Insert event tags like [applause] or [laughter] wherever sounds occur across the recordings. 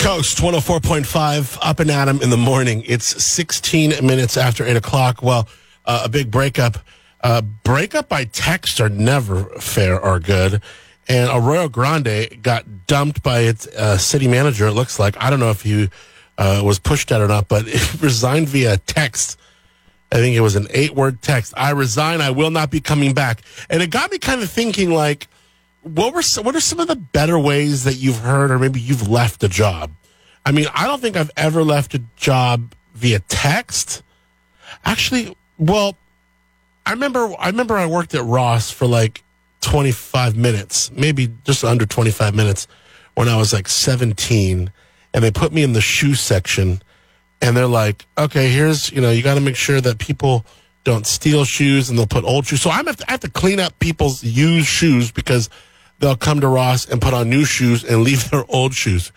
Coast 104.5 up and at 'em in the morning. It's 16 minutes after 8 o'clock. Well, uh, a big breakup. Uh, breakup by text are never fair or good. And Arroyo Grande got dumped by its uh, city manager, it looks like. I don't know if he uh, was pushed out or not, but [laughs] it resigned via text. I think it was an eight word text. I resign. I will not be coming back. And it got me kind of thinking like, what were some, what are some of the better ways that you've heard or maybe you've left a job? I mean, I don't think I've ever left a job via text. Actually, well, I remember I remember I worked at Ross for like 25 minutes, maybe just under 25 minutes when I was like 17 and they put me in the shoe section and they're like, "Okay, here's, you know, you got to make sure that people don't steal shoes and they'll put old shoes." So I'm have to, I have to clean up people's used shoes because they'll come to Ross and put on new shoes and leave [laughs] their old shoes.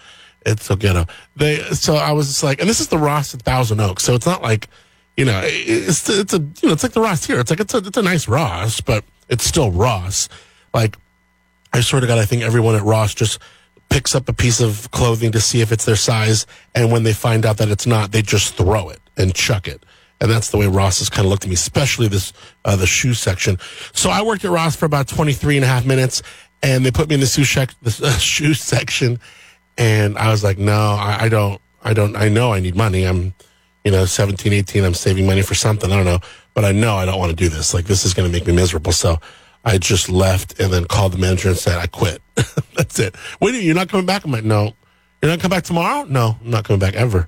It's so ghetto. They so I was just like, and this is the Ross at Thousand Oaks, so it's not like, you know, it's it's a you know it's like the Ross here. It's like it's a it's a nice Ross, but it's still Ross. Like I swear to God, I think everyone at Ross just picks up a piece of clothing to see if it's their size, and when they find out that it's not, they just throw it and chuck it. And that's the way Ross has kind of looked at me, especially this uh, the shoe section. So I worked at Ross for about 23 and a half minutes, and they put me in the shoe, the, uh, [laughs] shoe section and i was like no I, I, don't i don't i know i need money. I'm you know 17 18 i'm saving money for something. I don't know. But i know i don't want to do this. Like this is going to make me miserable. So i just left and then called the manager and said i quit. [laughs] That's it. Wait you're not coming back? I'm like no. You're not coming back tomorrow? No i'm not coming back ever.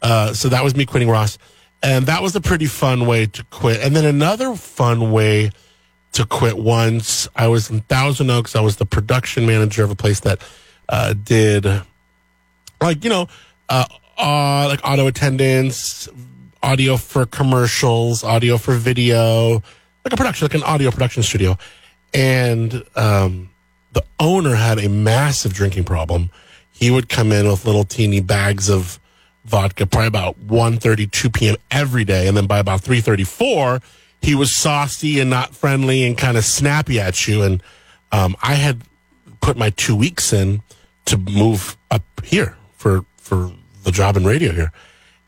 Uh, so that was me quitting ross. And that was a pretty fun way to quit. And then another fun way to quit once i was in thousand oaks i was the production manager of a place that uh, did like you know uh, uh, like auto attendance, audio for commercials, audio for video, like a production, like an audio production studio, and um, the owner had a massive drinking problem. He would come in with little teeny bags of vodka, probably about 1.30, 2 p.m. every day, and then by about three thirty four, he was saucy and not friendly and kind of snappy at you. And um, I had put my two weeks in to move up here for for the job in radio here.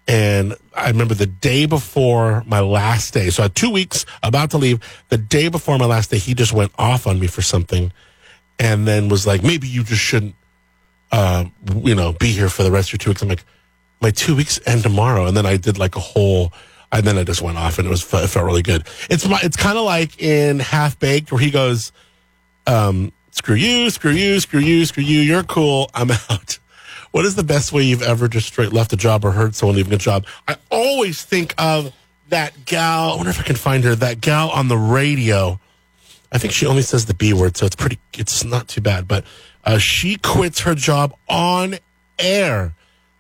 And I remember the day before my last day, so I had two weeks about to leave. The day before my last day, he just went off on me for something, and then was like, "Maybe you just shouldn't, uh, you know, be here for the rest of your two weeks." I'm like, "My two weeks end tomorrow," and then I did like a whole. And then I just went off, and it was it felt really good. It's my it's kind of like in Half Baked where he goes, um, screw you, screw you, screw you, screw you. You're cool. I'm [laughs] out. What is the best way you've ever just straight left a job or heard someone leaving a job? I always think of that gal. I wonder if I can find her. That gal on the radio. I think she only says the B word, so it's pretty. It's not too bad. But uh, she quits her job on air.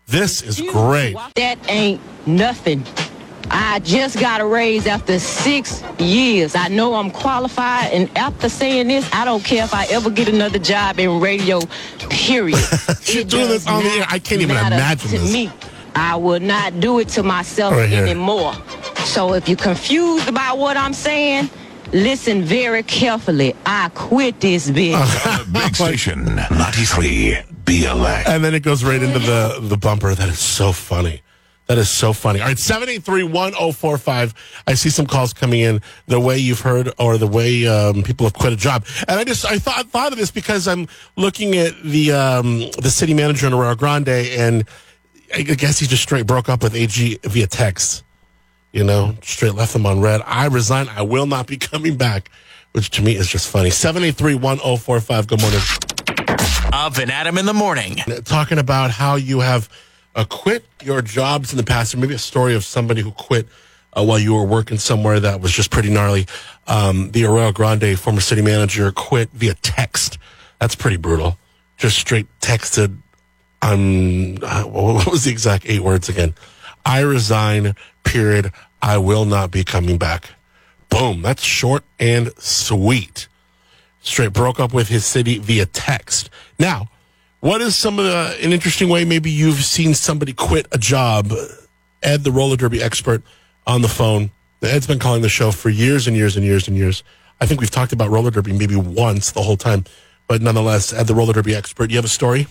This is great. That ain't nothing. I just got a raise after six years. I know I'm qualified, and after saying this, I don't care if I ever get another job in radio. Period. [laughs] She's doing this on the air. I can't even imagine to this. me. I would not do it to myself Right anymore. So if you're confused about what I'm saying, listen very carefully. I quit this [laughs] bitch. Big Station 93 BLA. And then it goes right into the the bumper. That is so funny. That is so funny. All right, 783-1045. I see some calls coming in the way you've heard or the way um, people have quit a job. And I just I thought thought of this because I'm looking at the um, the city manager in Arroyo Grande and I guess he just straight broke up with AG via text. You know, straight left them on red. I resign. I will not be [laughs] coming back, which to me is just funny. 783-1045. Good morning. Up and Adam in the morning. talking about how you have uh, quit your jobs in the past, or maybe a story of somebody who quit uh, while you were working somewhere that was just pretty gnarly. Um, the Arroyo Grande former city manager quit via text. That's pretty brutal. Just straight texted. Um, uh, what was the exact eight words again? I resign. Period. I will not be coming back. Boom. That's short and sweet straight broke up with his city via text. Now, what is some of the, uh, an interesting way maybe you've seen somebody quit a job? Uh, Ed, the roller derby expert, on the phone. Ed's been calling the show for years and years and years and years. I think we've talked about roller derby maybe once the whole time, but nonetheless, Ed, the roller derby expert, you have a story?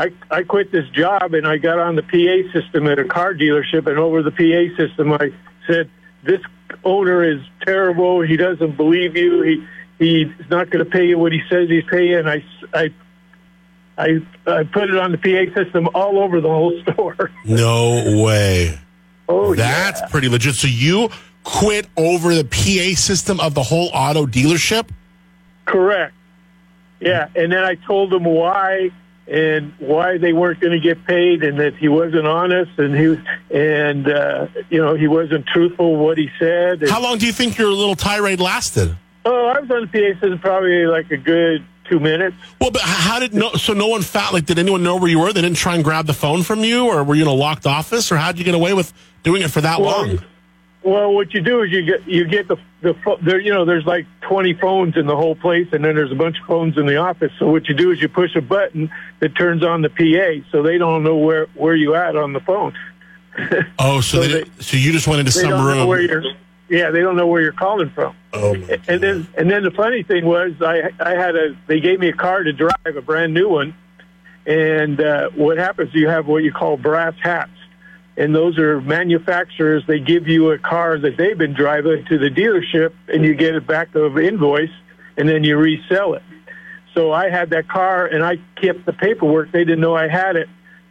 I I quit this job and I got on the PA system at a car dealership, and over the PA system, I said, "This owner is terrible. He doesn't believe you. He he's not going to pay you what he says he's paying." I I I I put it on the PA system all over the whole store. No way. Oh, That's yeah. pretty legit. So you quit over the PA system of the whole auto dealership? Correct. Yeah, and then I told him why and why they weren't going to get paid, and that he wasn't honest, and he and uh, you know he wasn't truthful what he said. How long do you think your little tirade lasted? oh, I was on the PA system probably like a good two minutes. Well, but how did no? So no one found. Like, did anyone know where you were? They didn't try and grab the phone from you, or were you in a locked office, or how did you get away with doing it for that Well, long? Well, what you do is you get you get the the there you know there's like 20 phones in the whole place, and then there's a bunch of phones in the office. So what you do is you push a button that turns on the PA, so they don't know where where you at on the phone. Oh, so, [laughs] so they, they- so you just went into some don't know where room. Yeah, they don't know where you're calling from. Oh, And then and then the funny thing was I I had a they gave me a car to drive a brand new one, and uh, what happens you have what you call brass hats, and those are manufacturers. They give you a car that they've been driving to the dealership, and you get it back of invoice, and then you resell it. So I had that car, and I kept the paperwork. They didn't know I had it,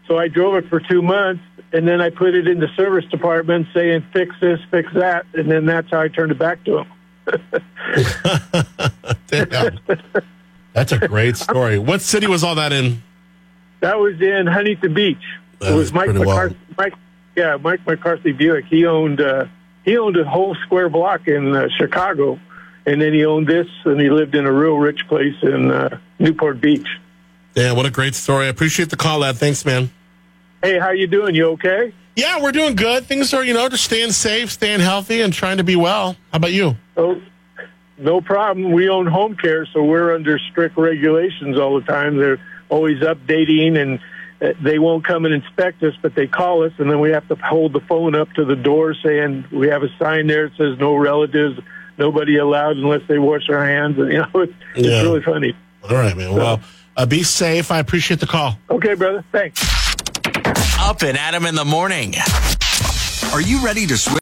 so I drove it for two months, and then I put it in the service department saying fix this, fix that, and then that's how I turned it back to him. [laughs] That's a great story. What city was all that in? That was in Huntington Beach. That it was Mike McCarthy. Mike, yeah, Mike McCarthy Buick. He owned uh, he owned a whole square block in uh, Chicago, and then he owned this, and he lived in a real rich place in uh, Newport Beach. Yeah, what a great story. I appreciate the call, lad. Thanks, man. Hey, how you doing? You okay? Yeah, we're doing good. Things are, you know, just staying safe, staying healthy, and trying to be well. How about you? Oh, no problem. We own home care, so we're under strict regulations all the time. They're always updating, and uh, they won't come and inspect us, but they call us, and then we have to hold the phone up to the door saying we have a sign there that says no relatives, nobody allowed unless they wash their hands. And [laughs] you know, it's, it's really funny. All right, man. Well, uh, be safe. I appreciate the call. Okay, brother. Thanks. Up and Adam in the morning. Are you ready to switch?